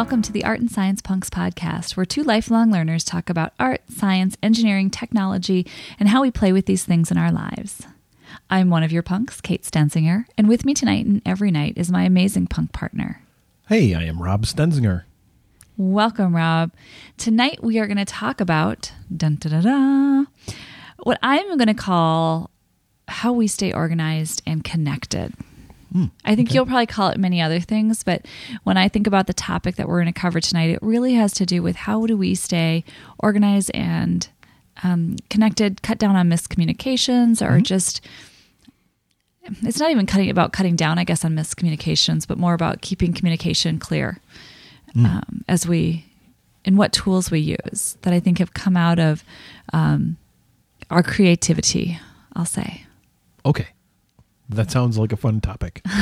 welcome to the Art and Science Punks podcast, where two lifelong learners talk about art, science, engineering, technology, and how we play with these things in our lives. I'm one of your punks, Kate Stenzinger, and with me tonight and every night is my amazing punk partner. Hey, I am Rob Stenzinger. Welcome, Rob. Tonight we are going to talk about dun, da, da, da, what I'm going to call how we stay organized and connected. I think okay. you'll probably call it many other things, but when I think about the topic that we're going to cover tonight, it really has to do with how do we stay organized and um, connected, cut down on miscommunications, or just it's not even cutting about cutting down, I guess, on miscommunications, but more about keeping communication clear um, as we and what tools we use that I think have come out of um, our creativity. I'll say. Okay. That sounds like a fun topic.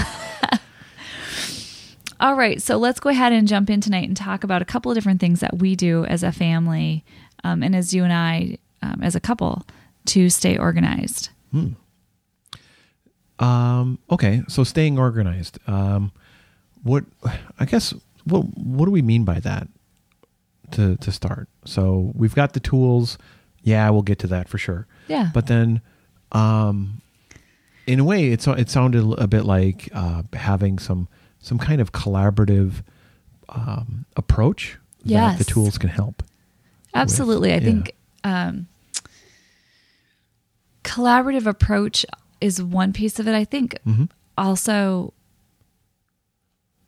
All right, so let's go ahead and jump in tonight and talk about a couple of different things that we do as a family um, and as you and I um, as a couple to stay organized. Um, okay, so staying organized. Um, what I guess what what do we mean by that to to start? So we've got the tools. Yeah, we'll get to that for sure. Yeah. But then, um, in a way, it's it sounded a bit like uh, having some some kind of collaborative um, approach that the tools can help. Absolutely. I yeah. think um, collaborative approach is one piece of it. I think Mhm. also,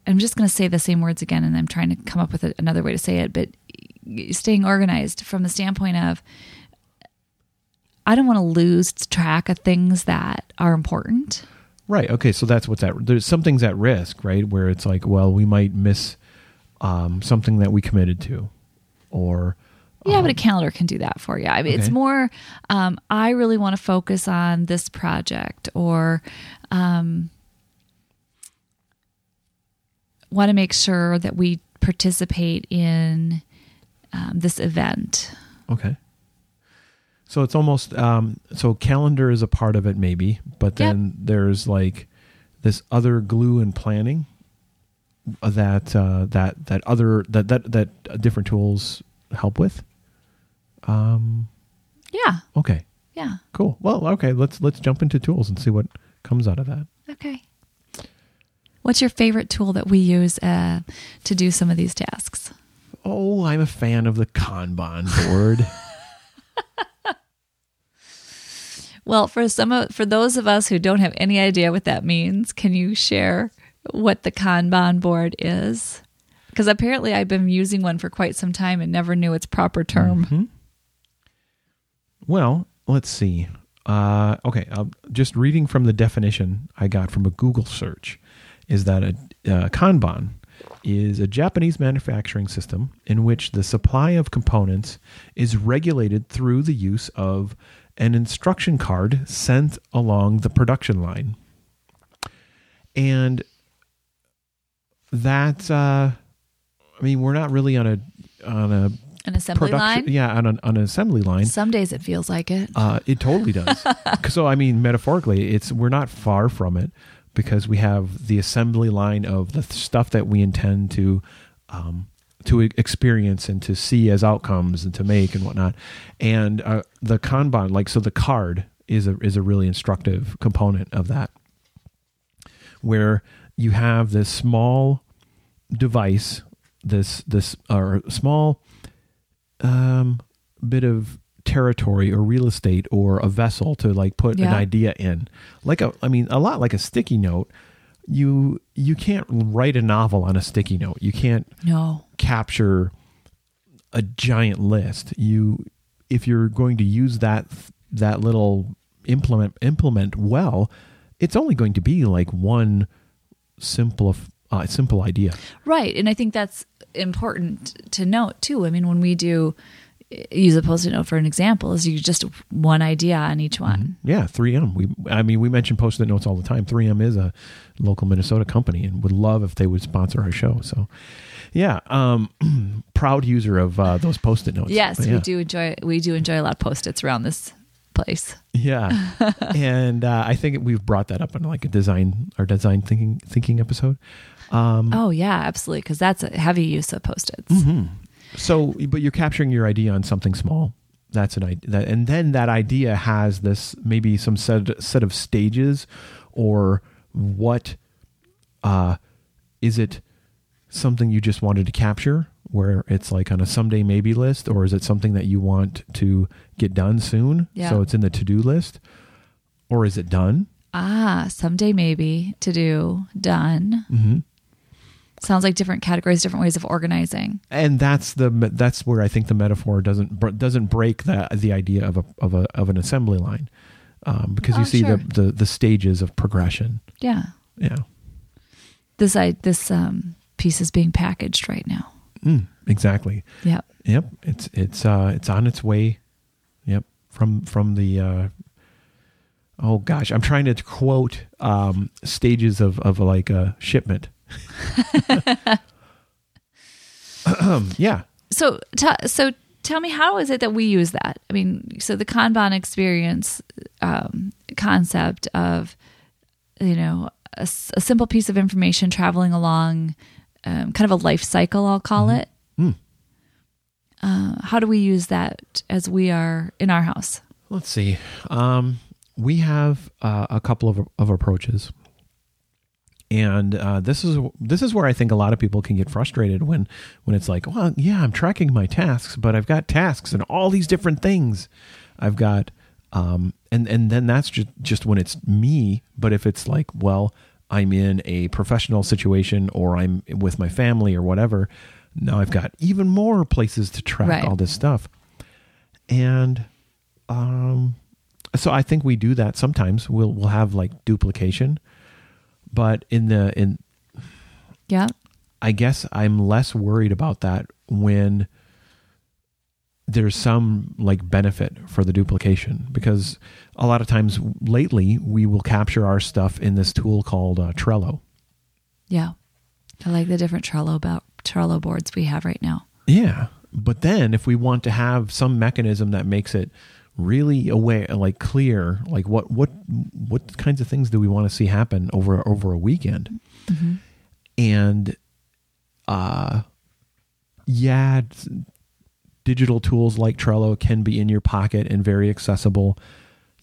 I'm just going to say the same words again, and I'm trying to come up with a, another way to say it, but staying organized from the standpoint of I don't want to lose track of things that are important. Right. Okay. So that's what's at. There's some things at risk, right? Where it's like, well, we might miss um, something that we committed to, or Yeah, but a calendar can do that for you. I mean, it's more, um, I really want to focus on this project or um, want to make sure that we participate in um, this event. okay. So it's almost um, so calendar is a part of it, maybe, but then there's like this other glue and planning that uh, that that other that that that different tools help with. Um. Yeah. Okay. Yeah. Cool. Well. Okay. Let's let's jump into tools and see what comes out of that. Okay. What's your favorite tool that we use uh, to do some of these tasks? Oh, I'm a fan of the Kanban board. Well, for some of, for those of us who don't have any idea what that means, can you share what the Kanban board is? Because apparently I've been using one for quite some time and never knew its proper term. Well, let's see. Uh, okay, uh, just reading from the definition I got from a Google search is that a uh, Kanban is a Japanese manufacturing system in which the supply of components is regulated through the use of an instruction card sent along the production line. And that, uh, I mean, we're not really on a on a An assembly production, line. yeah, on an, on an assembly line. Some days it feels like it. Uh, it totally does. so I mean, metaphorically, it's we're not far from it because we have the assembly line of the th- stuff that we intend to um, to experience and to see as outcomes and to make and whatnot. And uh, the Kanban, like so, the card is a is a really instructive component of that, where you have this small device, this this or small um, bit of territory or real estate or a vessel to like put an idea in like a i mean a lot like a sticky note you you can't write a novel on a sticky note you can't No. Capture a giant list you if you're going to use that that little implement implement well it's only going to be like one simple uh, simple idea Right. And I think that's important to note too. I mean, when we do use a post-it note for an example, is you just one idea on each one. Yeah, 3M. We I mean we mention post-it notes all the time. 3M is a local Minnesota company and would love if they would sponsor our show. So yeah, um proud user of uh, those post-it notes. Yes, But we do enjoy we do enjoy a lot of post-its around this place. Yeah, and uh, I think we've brought that up in like a design our design thinking thinking episode. Um, Oh yeah, absolutely, because that's a heavy use of post-its. Mm-hmm. So, but you're capturing your idea on something small. That's an idea, that, and then that idea has this maybe some set set of stages, or what uh, is it? Something you just wanted to capture, where it's like on a someday maybe list, or is it something that you want to get done soon? Yeah. So it's in the to do list, or is it done? Ah, someday maybe to do done. Mm-hmm. Sounds like different categories, different ways of organizing. and that's the that's where I think the metaphor doesn't doesn't break the the idea of a of a of an assembly line um, because you Oh, see sure. the, the the stages of progression. Yeah, Yeah, this I this um, piece is being packaged right now. mm, exactly. Yep. Yep, it's it's uh it's on its way. Yep, from from the uh, oh gosh, I'm trying to quote um, stages of of like a shipment. yeah, So, t- so tell me, how is it that we use that? I mean, so the Kanban experience um, concept of, you know, a simple piece of information traveling along, um, kind of a life cycle, I'll call it. Mm. Uh, how do we use that as we are in our house? Let's see. Um, we have uh, a couple of, of approaches, and uh, this is this is where I think a lot of people can get frustrated when when it's like, well, yeah, I'm tracking my tasks, but I've got tasks and all these different things. I've got, um, and and then that's just just when it's me. But if it's like, well, I'm in a professional situation or I'm with my family or whatever, now I've got even more places to track Right. all this stuff, and um, so I think we do that sometimes. We'll we'll have like duplication, but in the in Yeah. I guess I'm less worried about that when there's some like benefit for the duplication because a lot of times lately we will capture our stuff in this tool called uh, Trello. Yeah. I like the different Trello about Trello boards we have right now. Yeah. But then if we want to have some mechanism that makes it really aware like clear like what what what kinds of things do we want to see happen over over a weekend? And uh yeah digital tools like Trello can be in your pocket and very accessible.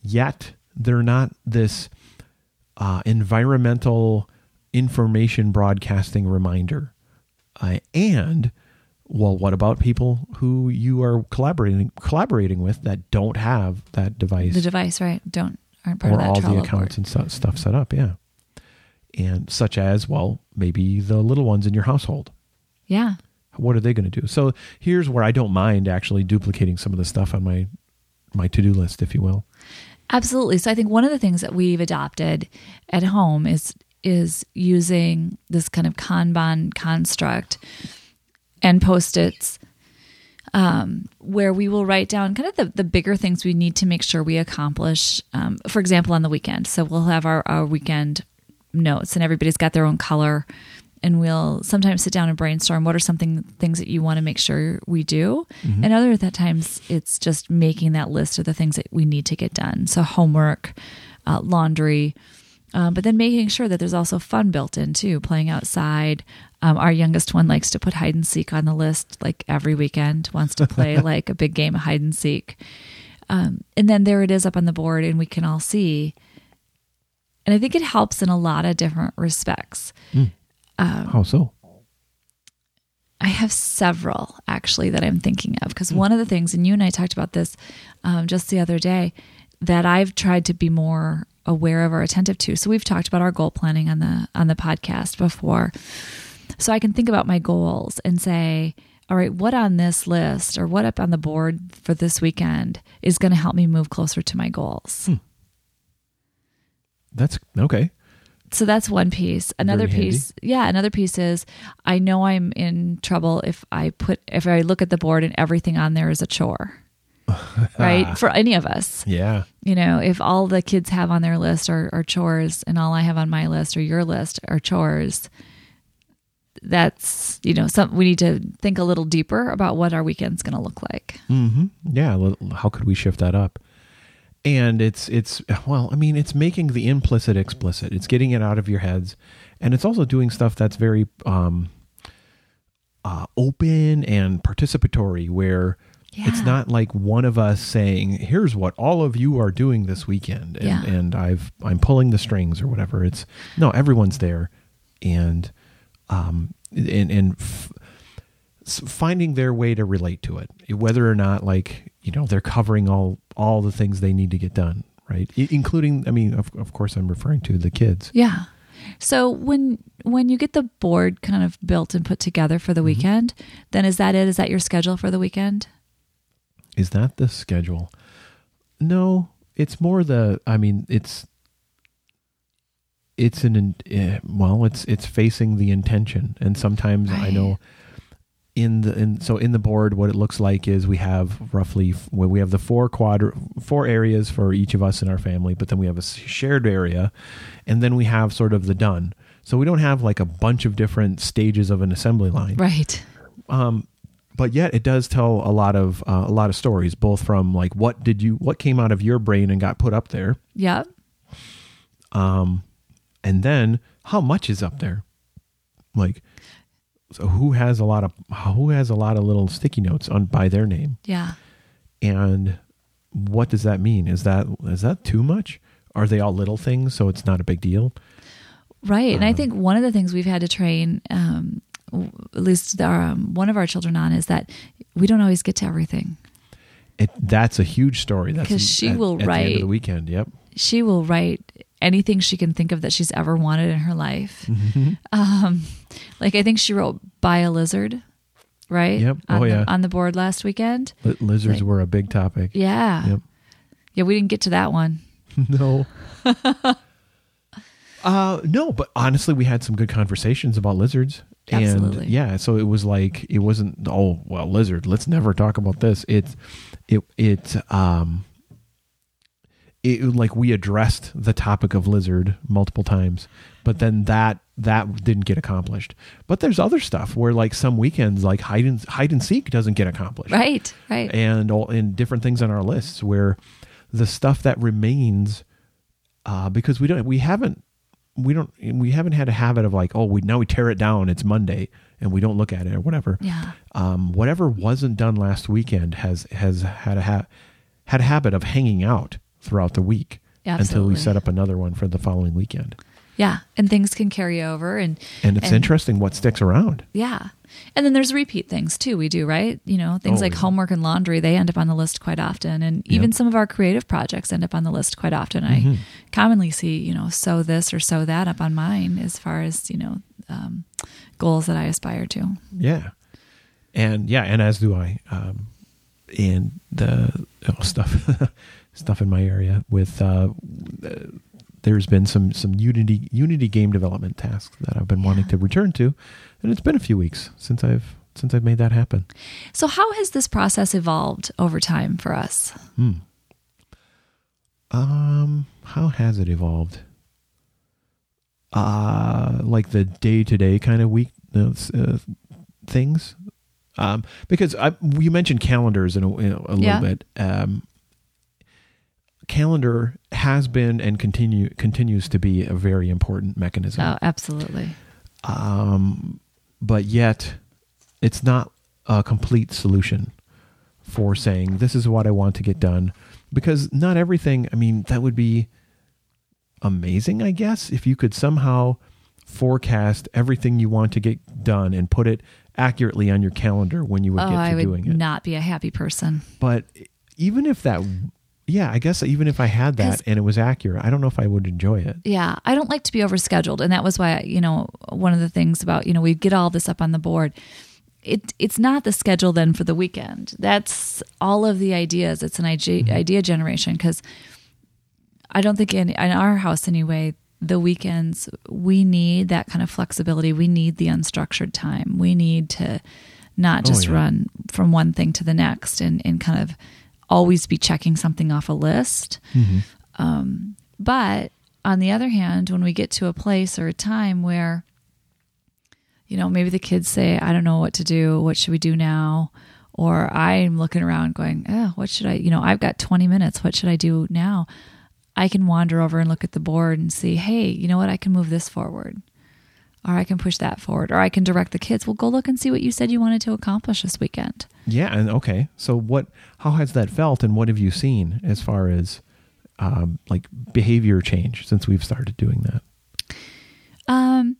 Yet they're not this uh, environmental information broadcasting reminder. Uh, and well what about people who you are collaborating collaborating with that don't have that device The device, right? Don't aren't part or of that all the accounts board. and stu- stuff set up yeah and such as well maybe the little ones in your household Yeah. what are they going to do so here's where i don't mind actually duplicating some of the stuff on my my to-do list if you will Absolutely. So I think one of the things that we've adopted at home is is using this kind of Kanban construct and post-its um, where we will write down kind of the, the bigger things we need to make sure we accomplish. Um, for example, on the weekend. So we'll have our, our weekend notes and everybody's got their own color and we'll sometimes sit down and brainstorm what are something things that you want to make sure we do and other at that times it's just making that list of the things that we need to get done so homework uh, laundry um, but then making sure that there's also fun built in too playing outside. Um, our youngest one likes to put hide and seek on the list like every weekend wants to play like a big game of hide and seek. Um, and then there it is up on the board and we can all see. And i think it helps in a lot of different respects. How so? I have several actually that I'm thinking of because one of the things, and you and I talked about this um, just the other day, that I've tried to be more aware of or attentive to. So we've talked about our goal planning on the on the podcast before. So I can think about my goals and say, all right, what on this list or what up on the board for this weekend is going to help me move closer to my goals. Hmm. that's okay so that's one piece another Very handy. piece yeah another piece is i know i'm in trouble if i put if i look at the board and everything on there is a chore right for any of us yeah you know if all the kids have on their list are, are chores and all i have on my list or your list are chores that's you know some we need to think a little deeper about what our weekend's going to look like mm-hmm. Yeah. l- How could we shift that up? and it's it's well i mean it's making the implicit explicit it's getting it out of your heads and it's also doing stuff that's very um uh, open and participatory where it's not like one of us saying here's what all of you are doing this weekend and, Yeah. and i've i'm pulling the strings or whatever it's no everyone's there and um and and f- finding their way to relate to it whether or not like you know they're covering all all the things they need to get done right I- including i mean of, of course i'm referring to the kids Yeah. So when when you get the board kind of built and put together for the weekend, then is that it? Is that your schedule for the weekend? Is that the schedule? No it's more the i mean it's it's an in- eh, well it's it's facing the intention. And sometimes i know in the in so in the board what it looks like is we have roughly well, we have the four quadr four areas for each of us in our family but then we have a shared area and then we have sort of the done. So we don't have like a bunch of different stages of an assembly line. Right. um, but yet it does tell a lot of uh, a lot of stories, both from like what did you what came out of your brain and got put up there, Yeah. um, and then how much is up there, like so who has a lot of who has a lot of little sticky notes on by their name, Yeah. and what does that mean? Is that is that too much? Are they all little things, so it's not a big deal? Right. and I Um, think one of the things we've had to train, um, at least our, um, one of our children on, is that we don't always get to everything. It that's a huge story. That's 'Cause she at- will at the write- the weekend. Yep. She will write anything she can think of that she's ever wanted in her life. Mm-hmm. Um, like I think she wrote "buy a lizard," right? Yep. On Oh, the, yeah. On the board last weekend. Li- Lizards Like- were a big topic. Yeah. Yep. Yeah. We didn't get to that one. no. uh no, but honestly we had some good conversations about lizards. Absolutely. And yeah, so it was like it wasn't oh well lizard, let's never talk about this. It's it it um it like we addressed the topic of lizard multiple times, but then that that didn't get accomplished. But there's other stuff where like some weekends like hide and hide and seek doesn't get accomplished Right. Right. and all and different things on our lists where the stuff that remains uh, because we don't we haven't we don't we haven't had a habit of like oh we now we tear it down it's Monday and we don't look at it or whatever yeah. um, whatever wasn't done last weekend has has had a ha- had a habit of hanging out throughout the week until we set up another one for the following weekend Yeah. And things can carry over and and it's interesting what sticks around Yeah. And then there's repeat things too, we do, right? You know, things Oh, like yeah. homework and laundry, they end up on the list quite often. And even some of our creative projects end up on the list quite often. Mm-hmm. I commonly see, you know, sew this or sew that up on mine as far as, you know, um, goals that I aspire to. Yeah, and yeah, and as do I. Um, and the oh, stuff, stuff in my area with uh, there's been some some Unity Unity game development tasks that I've been wanting to return to, and it's been a few weeks since I've since I've made that happen. So, how has this process evolved over time for us? Hmm. Um, how has it evolved? Uh, like the day to day kind of week uh, uh, things. Um, because I, you mentioned calendars in a, in a little Yeah. bit. Um, calendar has been and continue continues to be a very important mechanism Oh, absolutely. um, but yet it's not a complete solution for saying this is what I want to get done because not everything I mean that would be amazing I guess if you could somehow forecast everything you want to get done and put it accurately on your calendar when you would oh, get to I would doing it not be a happy person. but even if that yeah I guess even if I had that and it was accurate I don't know if I would enjoy it Yeah, I don't like to be overscheduled, and that was why you know one of the things about you know we get all this up on the board. It it's not the schedule then for the weekend. That's all of the ideas. It's an idea, mm-hmm. idea generation because I don't think in in our house anyway. The weekends we need that kind of flexibility. We need the unstructured time. We need to not Oh, just yeah. run from one thing to the next and and kind of always be checking something off a list. Um, but on the other hand, when we get to a place or a time where, you know, maybe the kids say, I don't know what to do, what should we do now? or I'm looking around going, oh, what should I, you know, I've got 20 minutes. What should I do now? I can wander over and look at the board and see, hey, you know what? I can move this forward or I can push that forward or I can direct the kids. Well, go look and see what you said you wanted to accomplish this weekend. Yeah. And okay. So what, how has that felt and what have you seen as far as um, like behavior change since we've started doing that? Um,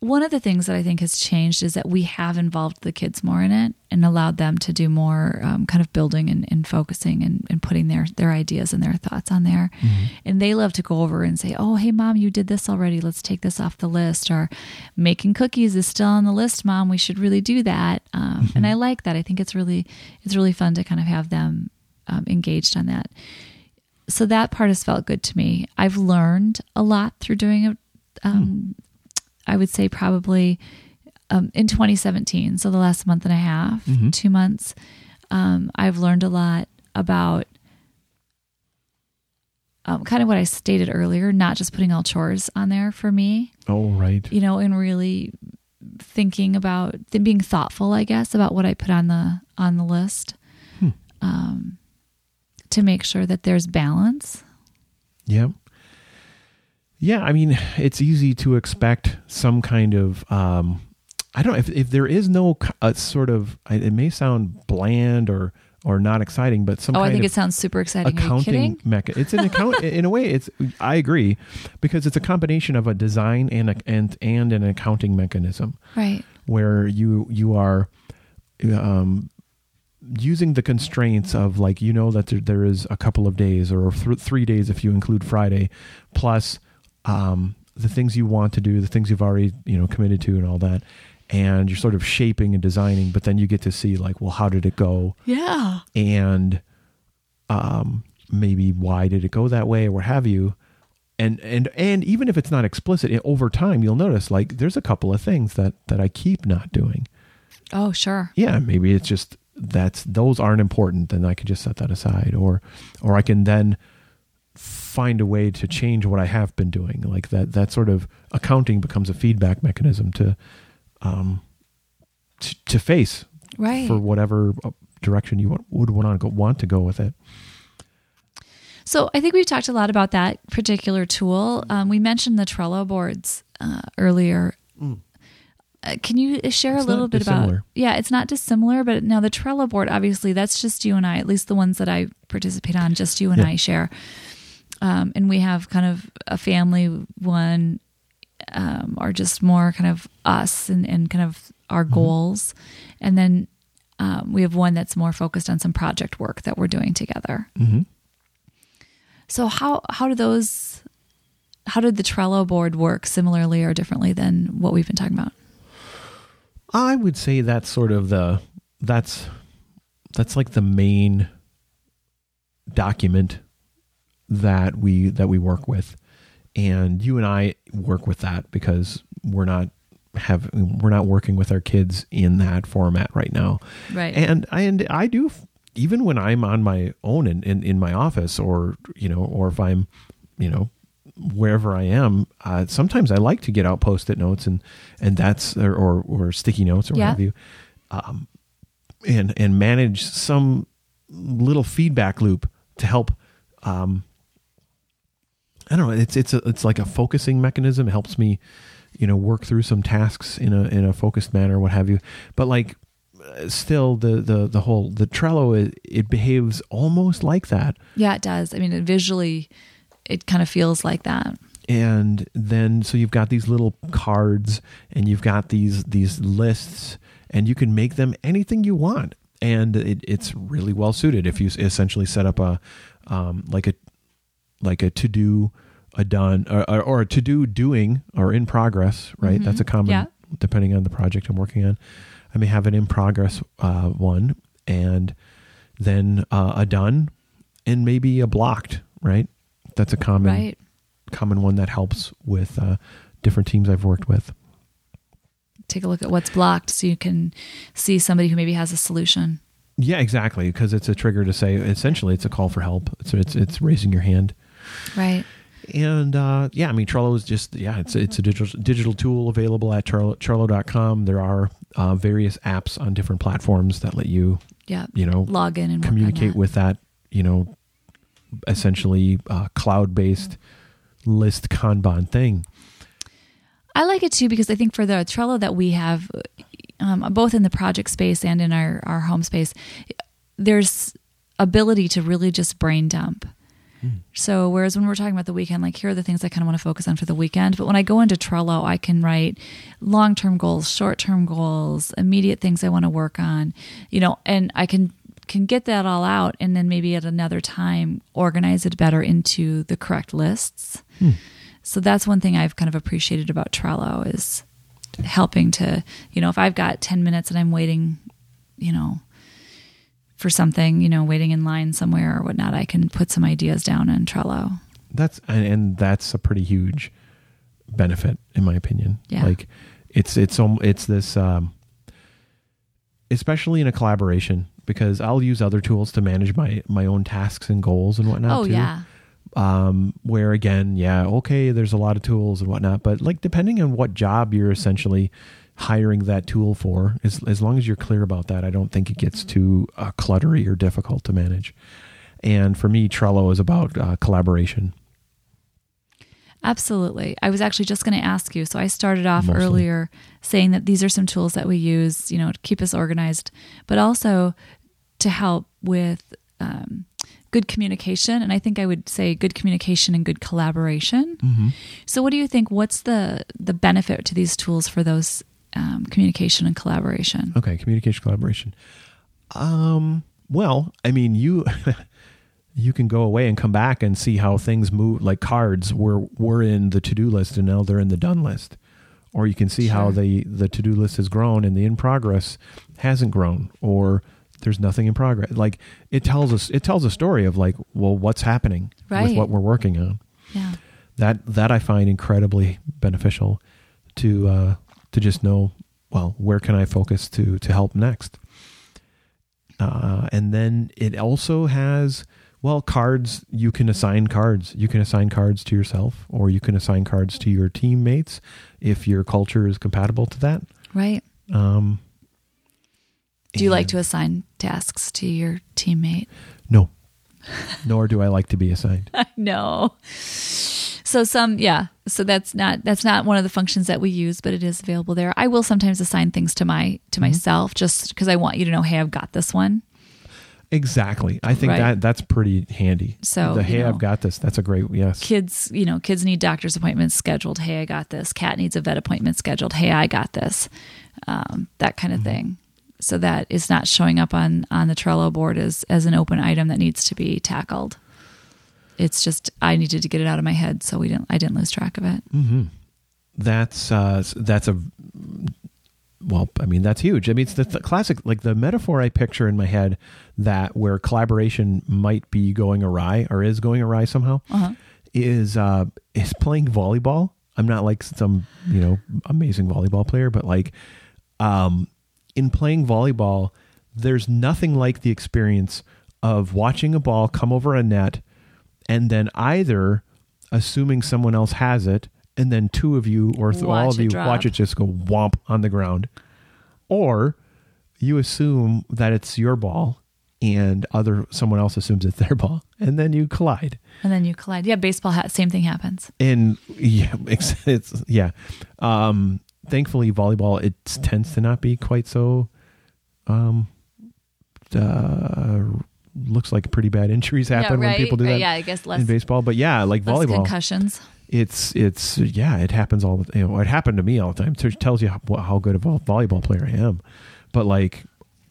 one of the things that I think has changed is that we have involved the kids more in it and allowed them to do more um, kind of building and, and focusing and, and, putting their, their ideas and their thoughts on there. Mm-hmm. And they love to go over and say, Oh, hey, mom, you did this already. Let's take this off the list. Or making cookies is still on the list, mom. We should really do that. Um, mm-hmm. And I like that. I think it's really, it's really fun to kind of have them um, engaged on that. So that part has felt good to me. I've learned a lot through doing it. Um, mm I would say probably um, in 2017, so the last month and a half, mm-hmm. two months, um, I've learned a lot about um, kind of what I stated earlier, not just putting all chores on there for me. Oh, right. You know, and really thinking about being thoughtful, I guess, about what I put on the on the list, hmm. um, to make sure that there's balance. Yeah. Yeah, I mean, it's easy to expect some kind of. Um, I don't know if, if there is no uh, sort of. It may sound bland or or not exciting, but some. Oh, I think it sounds super exciting. Accounting mecha. It's an account in a way. It's I agree because it's a combination of a design and a, and and an accounting mechanism. Right. Where you you are. Um, using the constraints of like you know that there, there is a couple of days or th- three days if you include Friday, plus um, the things you want to do, the things you've already you know committed to, and all that. And you're sort of shaping and designing, but then you get to see like, well, how did it go? Yeah. And um, maybe why did it go that way, or what have you. And and and even if it's not explicit, over time you'll notice like there's a couple of things that that I keep not doing. Oh, sure. Yeah, maybe it's just that's those aren't important, then I can just set that aside, or or I can then find a way to change what I have been doing. Like that, that sort of accounting becomes a feedback mechanism to, um, to, to face right. for whatever uh, direction you would want to go, want to go with it. So I think we've talked a lot about that particular tool. Um, we mentioned the Trello boards uh, earlier. Mm. Uh, can you share it's a little bit dissimilar. about? Yeah, it's not dissimilar, but now the Trello board, obviously, that's just you and I. At least the ones that I participate on, just you and yeah. I share. Um, and we have kind of a family one, um, or just more kind of us and, and kind of our mm-hmm. goals. And then um, we have one that's more focused on some project work that we're doing together. Mm-hmm. So how how do those how did the Trello board work similarly or differently than what we've been talking about? I would say that's sort of the that's that's like the main document that we that we work with, and you and I work with that because we're not have we're not working with our kids in that format right now. Right. And and I do even when I'm on my own in, in, in my office or you know or if I'm you know wherever I am, uh, sometimes I like to get out post-it notes and and that's or or, or sticky notes or yeah. what have you, um, and and manage some little feedback loop to help um, I don't know. It's it's a, it's like a focusing mechanism. It helps me, you know, work through some tasks in a in a focused manner, what have you. But like, still, the the the whole the Trello it, it behaves almost like that. Yeah, it does. I mean, it visually, it kind of feels like that. And then so you've got these little cards, and you've got these these lists, and you can make them anything you want. And it, it's really well suited if you essentially set up a um, like a like a to do, a done, or, or a to do doing or in progress, right? Mm-hmm. That's a common, yeah. depending on the project I'm working on. I may have an in progress uh, one and then uh, a done and maybe a blocked, right? That's a common, right. common one that helps with uh, different teams I've worked with. Take a look at what's blocked so you can see somebody who maybe has a solution. Yeah, exactly. Because it's a trigger to say essentially it's a call for help. It's it's it's raising your hand. Right. And uh, yeah, I mean Trello is just yeah, it's it's a digital digital tool available at Trello, Trello.com. There are uh, various apps on different platforms that let you, Yeah. you know, Log in and communicate that. with that, you know, essentially uh, cloud based list Kanban thing. I like it too because I think for the Trello that we have, um, both in the project space and in our, our home space, there's ability to really just brain dump. Mm. So whereas when we're talking about the weekend, like here are the things I kind of want to focus on for the weekend. But when I go into Trello, I can write long term goals, short term goals, immediate things I want to work on, you know, and I can can get that all out and then maybe at another time organize it better into the correct lists. Hmm. So that's one thing I've kind of appreciated about Trello is helping to, you know, if I've got 10 minutes and I'm waiting, you know, for something, you know, waiting in line somewhere or whatnot, I can put some ideas down in Trello. That's and, and that's a pretty huge benefit in my opinion. Yeah. Like it's it's um, it's this um especially in a collaboration because I'll use other tools to manage my my own tasks and goals and whatnot oh, too. yeah. um, where again, yeah, okay, there's a lot of tools and whatnot, but like depending on what job you're essentially hiring that tool for, as as long as you're clear about that, I don't think it gets too uh, cluttery or difficult to manage. And for me, Trello is about uh, collaboration. Absolutely. I was actually just going to ask you. So I started off Mostly. earlier saying that these are some tools that we use, you know, to keep us organized, but also to help with um, good communication. And I think I would say good communication and good collaboration. Mm-hmm. So, what do you think? What's the the benefit to these tools for those um, communication and collaboration? Okay, communication collaboration. Um, well, I mean, you you can go away and come back and see how things move. Like cards were were in the to do list and now they're in the done list, or you can see how the the to do list has grown and the in progress hasn't grown, or there's nothing in progress. Like it tells us it tells a story of like, well, what's happening with what we're working on. Yeah. That that I find incredibly beneficial to uh, to just know well where can I focus to to help next. Uh, and then it also has well cards you can assign cards you can assign cards to yourself or you can assign cards to your teammates if your culture is compatible to that Right. um, Do you like to assign tasks to your teammate? no nor do i like to be assigned no. So some yeah, so that's not that's not one of the functions that we use, but it is available there. I will sometimes assign things to my to myself just because I want you to know, hey, I've got this one. exactly i think Right. that that's pretty handy So, the you hey know, i've got this that's a great yes Kids, you know, kids need doctor's appointments scheduled. Hey, I got this. Cat needs a vet appointment scheduled. Hey, I got this. Um, that kind of thing. So that it's not showing up on on the Trello board as as an open item that needs to be tackled. It's just I needed to get it out of my head, so we didn't. I didn't lose track of it. that's uh that's a well i mean that's huge i mean it's the th- classic like the metaphor i picture in my head that where collaboration might be going awry or is going awry somehow Uh-huh. is uh is playing volleyball i'm not like some you know amazing volleyball player but like um in playing volleyball there's nothing like the experience of watching a ball come over a net and then either assuming someone else has it and then two of you or th- all of you drop. watch it just go womp on the ground or you assume that it's your ball and other someone else assumes it's their ball and then you collide And then you collide. Yeah, baseball hat. Same thing happens. and yeah it's, it's yeah um thankfully volleyball it tends to not be quite so um uh looks like pretty bad injuries happen yeah, when people do that uh, Yeah, I guess less, in baseball but yeah like volleyball concussions. it's it's yeah it happens all the you know it happened to me all the time it tells you how, how good of a volleyball player i am but like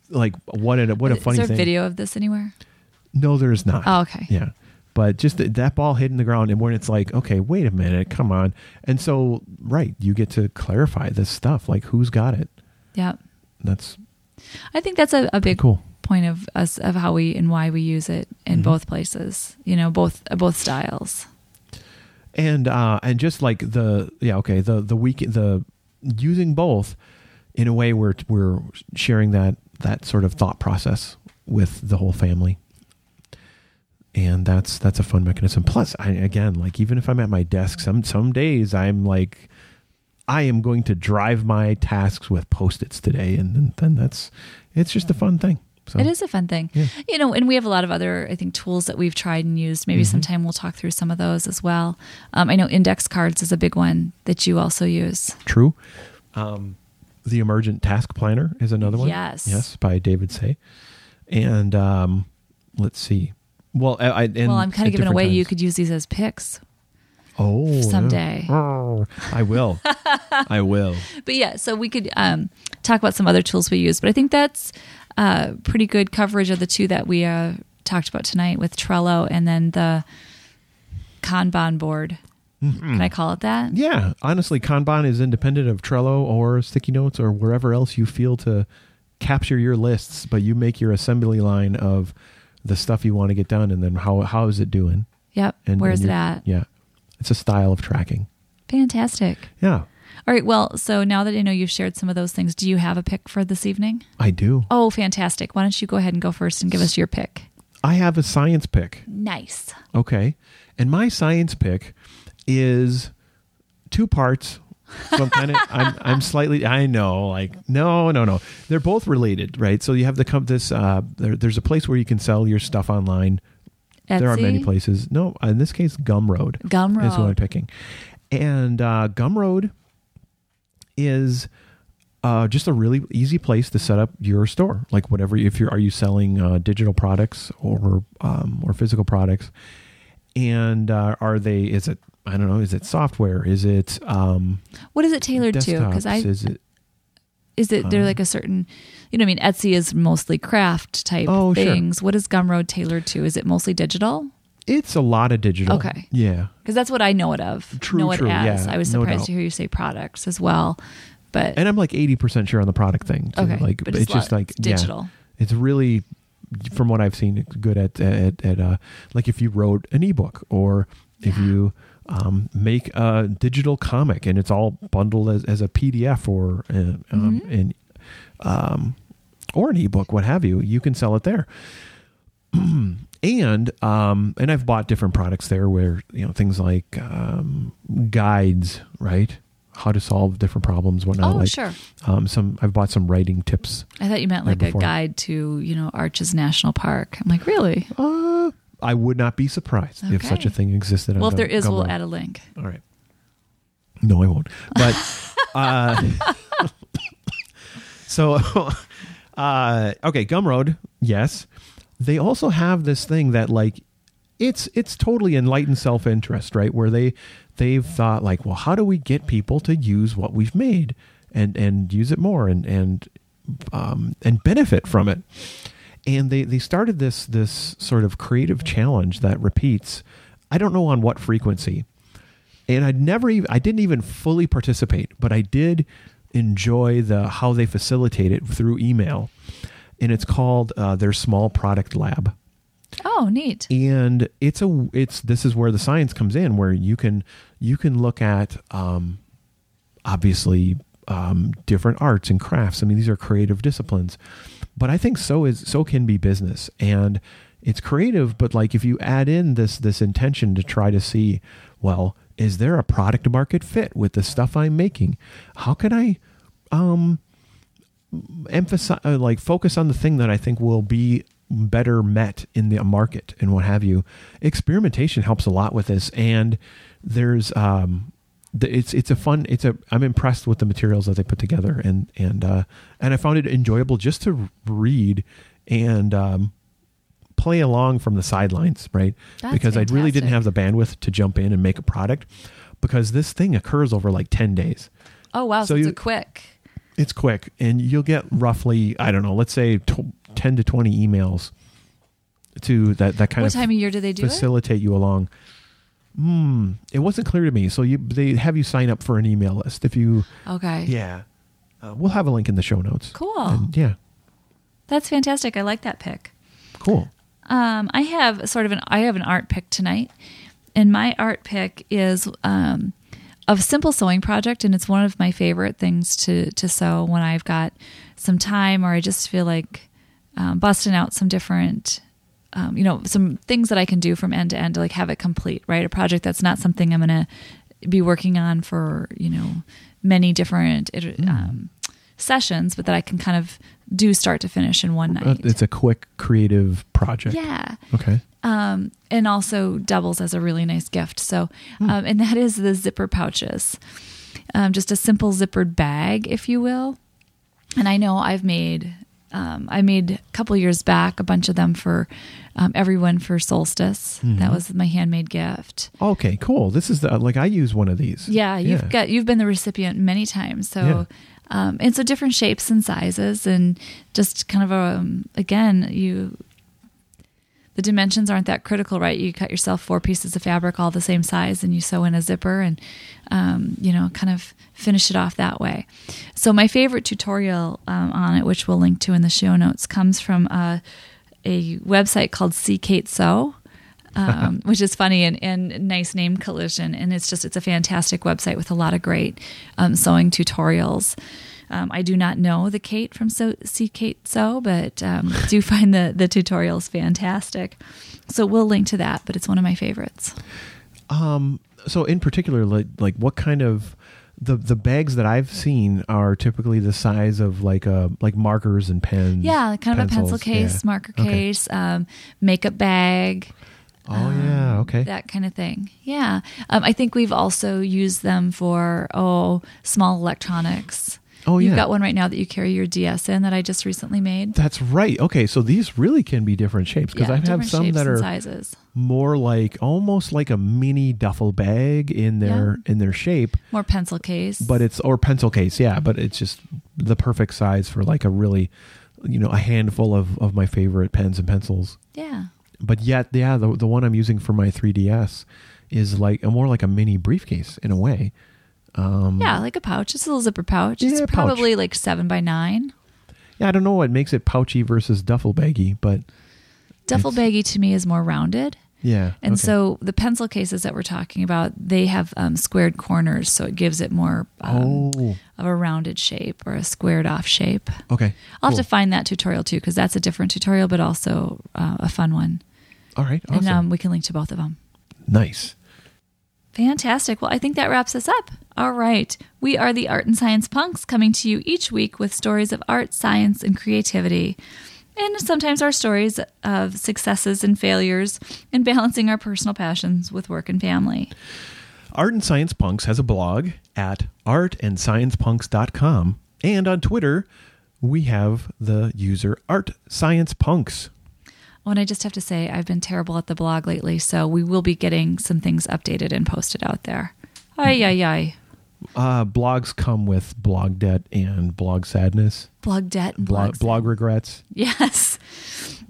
like what a what a Is funny there thing video of this anywhere? no there's not Oh, okay. yeah. But just th- that ball hitting the ground, and when it's like, okay, wait a minute, come on. And so, right, you get to clarify this stuff, like who's got it. Yeah. That's I think that's a, a big cool. Point of us of how we and why we use it in Mhm. both places. You know, both uh, both styles. And uh, and just like the yeah, okay, the the week the using both in a way where we're sharing that that sort of thought process with the whole family. And that's that's a fun mechanism. Plus, I, again, like even if I'm at my desk, some some days I'm like I am going to drive my tasks with post-its today, and then, then that's it's just a fun thing. So It is a fun thing. Yeah. You know, and we have a lot of other, I think, tools that we've tried and used. Maybe Mm-hmm. sometime we'll talk through some of those as well. Um, I know index cards is a big one that you also use. true. Um, the Emergent Task Planner is another one. Yes. yes, by David Seah, and um, let's see. Well, I, I and well, I'm kind of giving away. You could use these as picks. oh someday. I will. I will. But yeah, so we could um, talk about some other tools we use. But I think that's uh, pretty good coverage of the two that we uh, talked about tonight with Trello and then the Kanban board. Can I call it that? Yeah, honestly, Kanban is independent of Trello or sticky notes or wherever else you feel to capture your lists, but you make your assembly line of the stuff you want to get done and then how how is it doing? Yep. And Where's and it at? Yeah. It's a style of tracking. Fantastic. Yeah, All right. Well, so now that I know you've shared some of those things, do you have a pick for this evening? I do. Oh, fantastic. Why don't you go ahead and go first and give us your pick? I have a science pick. Nice. Okay. And my science pick is two parts. So I'm kind of I'm I'm slightly I know like no no no they're both related right so you have the come this uh there, there's a place where you can sell your stuff online there are many places no in this case Gumroad Gumroad. is what I'm picking and uh, Gumroad is uh, just a really easy place to set up your store like whatever if you're are you selling uh, digital products or um, or physical products and uh, are they is it i don't know is it software is it um What is it tailored to? Because? I is it is it there Um, like a certain you know i mean etsy is mostly craft type Oh, sure. things what is gumroad tailored to is it mostly digital it's a lot of digital Okay. yeah because that's what i know it of True, know it true, as yeah, i was surprised doubt. to hear you say products as well but and i'm like 80% sure on the product thing too. okay like but it's, it's, just like it's digital yeah, it's really from what i've seen good at at, at uh like if you wrote an ebook or if Yeah. you um, make a digital comic and it's all bundled as, as a pdf or uh, um, Mhm. an um, or an ebook, what have you, you can sell it there. and um, and I've bought different products there where you know things like um, guides, right? How to solve different problems, whatnot. oh like sure um, some I've bought some writing tips. i thought you meant like a guide to you know arches national park i'm like really Uh, I would not be surprised if such a thing existed. well if there is, we'll add a link All right. No, I won't. But uh, so uh, okay, Gumroad, yes. They also have this thing that like it's it's totally enlightened self interest, right? Where they they've thought like, well, how do we get people to use what we've made and and use it more and and um, and benefit from it? And they they started this this sort of creative challenge that repeats. I don't know on what frequency, and I'd never even I didn't even fully participate, but I did enjoy the how they facilitate it through email, and it's called uh, their small product lab. Oh neat. And it's a it's this is where the science comes in where you can you can look at um obviously um different arts and crafts. I mean these are creative disciplines. But i think so is so can be business. And it's creative but like if you add in this this intention to try to see well is there a product market fit with the stuff i'm making? How can i um emphasize uh, like focus on the thing that I think will be better met in the market and what have you. Experimentation helps a lot with this, and there's um, the, it's it's a fun it's a I'm impressed with the materials that they put together and and uh, and I found it enjoyable just to read and um, play along from the sidelines, right? That's because I really didn't have the bandwidth to jump in and make a product because this thing occurs over like ten days oh wow so, So it's you- a quick it's quick and you'll get roughly i don't know let's say tw 10 to 20 emails to that that kind what of time of year do they do it? facilitate you along. Hmm it wasn't clear to me. So you they have you sign up for an email list if you okay. yeah. Uh, we'll have a link in the show notes. Cool. And yeah. That's fantastic. I like that pick. Cool. Um, I have sort of an I have an art pick tonight, and my art pick is um, a simple sewing project, and it's one of my favorite things to to sew when I've got some time or I just feel like um, busting out some different. Um, you know, some things that I can do from end to end to like have it complete, right? A project that's not something I'm gonna be working on for you know many different iter- Mm. Sessions, but that I can kind of do start to finish in one Uh, night. it's a quick creative project. yeah, Okay. um, and also doubles as a really nice gift. So, Hmm. um, and that is the zipper pouches, um, just a simple zippered bag, if you will. And I know I've made, um, I made a couple years back a bunch of them for um, everyone for solstice. Mm-hmm. That was my handmade gift. Okay. Cool. This is the like I use one of these. Yeah, you've Yeah. got you've been the recipient many times. So, Yeah. Um, and so different shapes and sizes, and just kind of um, again you. The dimensions aren't that critical, right? You cut yourself four pieces of fabric all the same size, and you sew in a zipper, and um, you know, kind of finish it off that way. So my favorite tutorial um, on it, which we'll link to in the show notes, comes from uh, a website called See Kate Sew um, which is funny and, and nice name collision. And it's just, it's a fantastic website with a lot of great um, sewing tutorials. Um, I do not know the Kate from so, See Kate Sew, but um, do find the, the tutorials fantastic. So we'll link to that, but it's one of my favorites. Um. So in particular, like like what kind of the the bags that I've seen are typically the size of like a like markers and pens. Yeah, kind of a pencil case, yeah. marker Okay. case, um, makeup bag. Oh yeah. Okay. that kind of thing. Yeah. Um, I think we've also used them for, oh, small electronics. Oh, yeah, You've got one right now that you carry your DS in that I just recently made. That's right. Okay, so these really can be different shapes because yeah, I have some that are sizes. more like almost like a mini duffel bag in their in their shape, More pencil case. but it's or pencil case, yeah, but it's just the perfect size for like a really you know a handful of of my favorite pens and pencils. yeah. But yet, yeah, the the one I'm using for my 3DS is like a more like a mini briefcase in a way. Um, Yeah, like a pouch. It's a little zipper pouch. Yeah, it's pouch. probably like seven by nine. yeah, I don't know what makes it pouchy versus duffel baggy, but Duffel baggy to me is more rounded. yeah. And okay. so the pencil cases that we're talking about, they have um, squared corners, so it gives it more um, oh, of a rounded shape or a squared off shape. okay. I'll cool. have to find that tutorial too, because that's a different tutorial, but also uh, a fun one. All right, awesome. And um, we can link to both of them. nice. Fantastic. Well, I think that wraps us up. All right. We are the Art and Science Punks coming to you each week with stories of art, science, and creativity. And sometimes our stories of successes and failures in balancing our personal passions with work and family. Art and Science Punks has a blog at artandsciencepunks.com. And on Twitter, we have the user Art Science Punks. Oh, and I just have to say, I've been terrible at the blog lately, so we will be getting some things updated and posted out there. Ay, ay, ay. Uh, blogs come with blog debt and blog sadness, Blog debt and blog, blogs. blog regrets. Yes.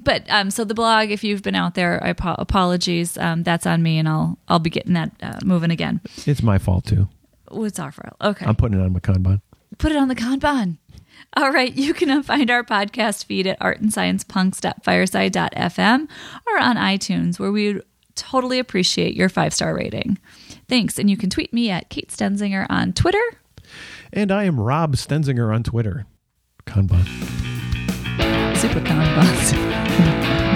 But um, so the blog, if you've been out there, I apo- apologies. Um, that's on me, and I'll I'll be getting that uh, moving again. It's my fault too. Oh, it's our fault. Okay, I'm putting it on my Kanban. put it on the Kanban. All right, you can find our podcast feed at artandsciencepunks.fireside.fm or on iTunes, where we would totally appreciate your five star rating. Thanks, and you can tweet me at Kate Stenzinger on Twitter. And I am Rob Stenzinger on Twitter. Kanban. Super Kanban.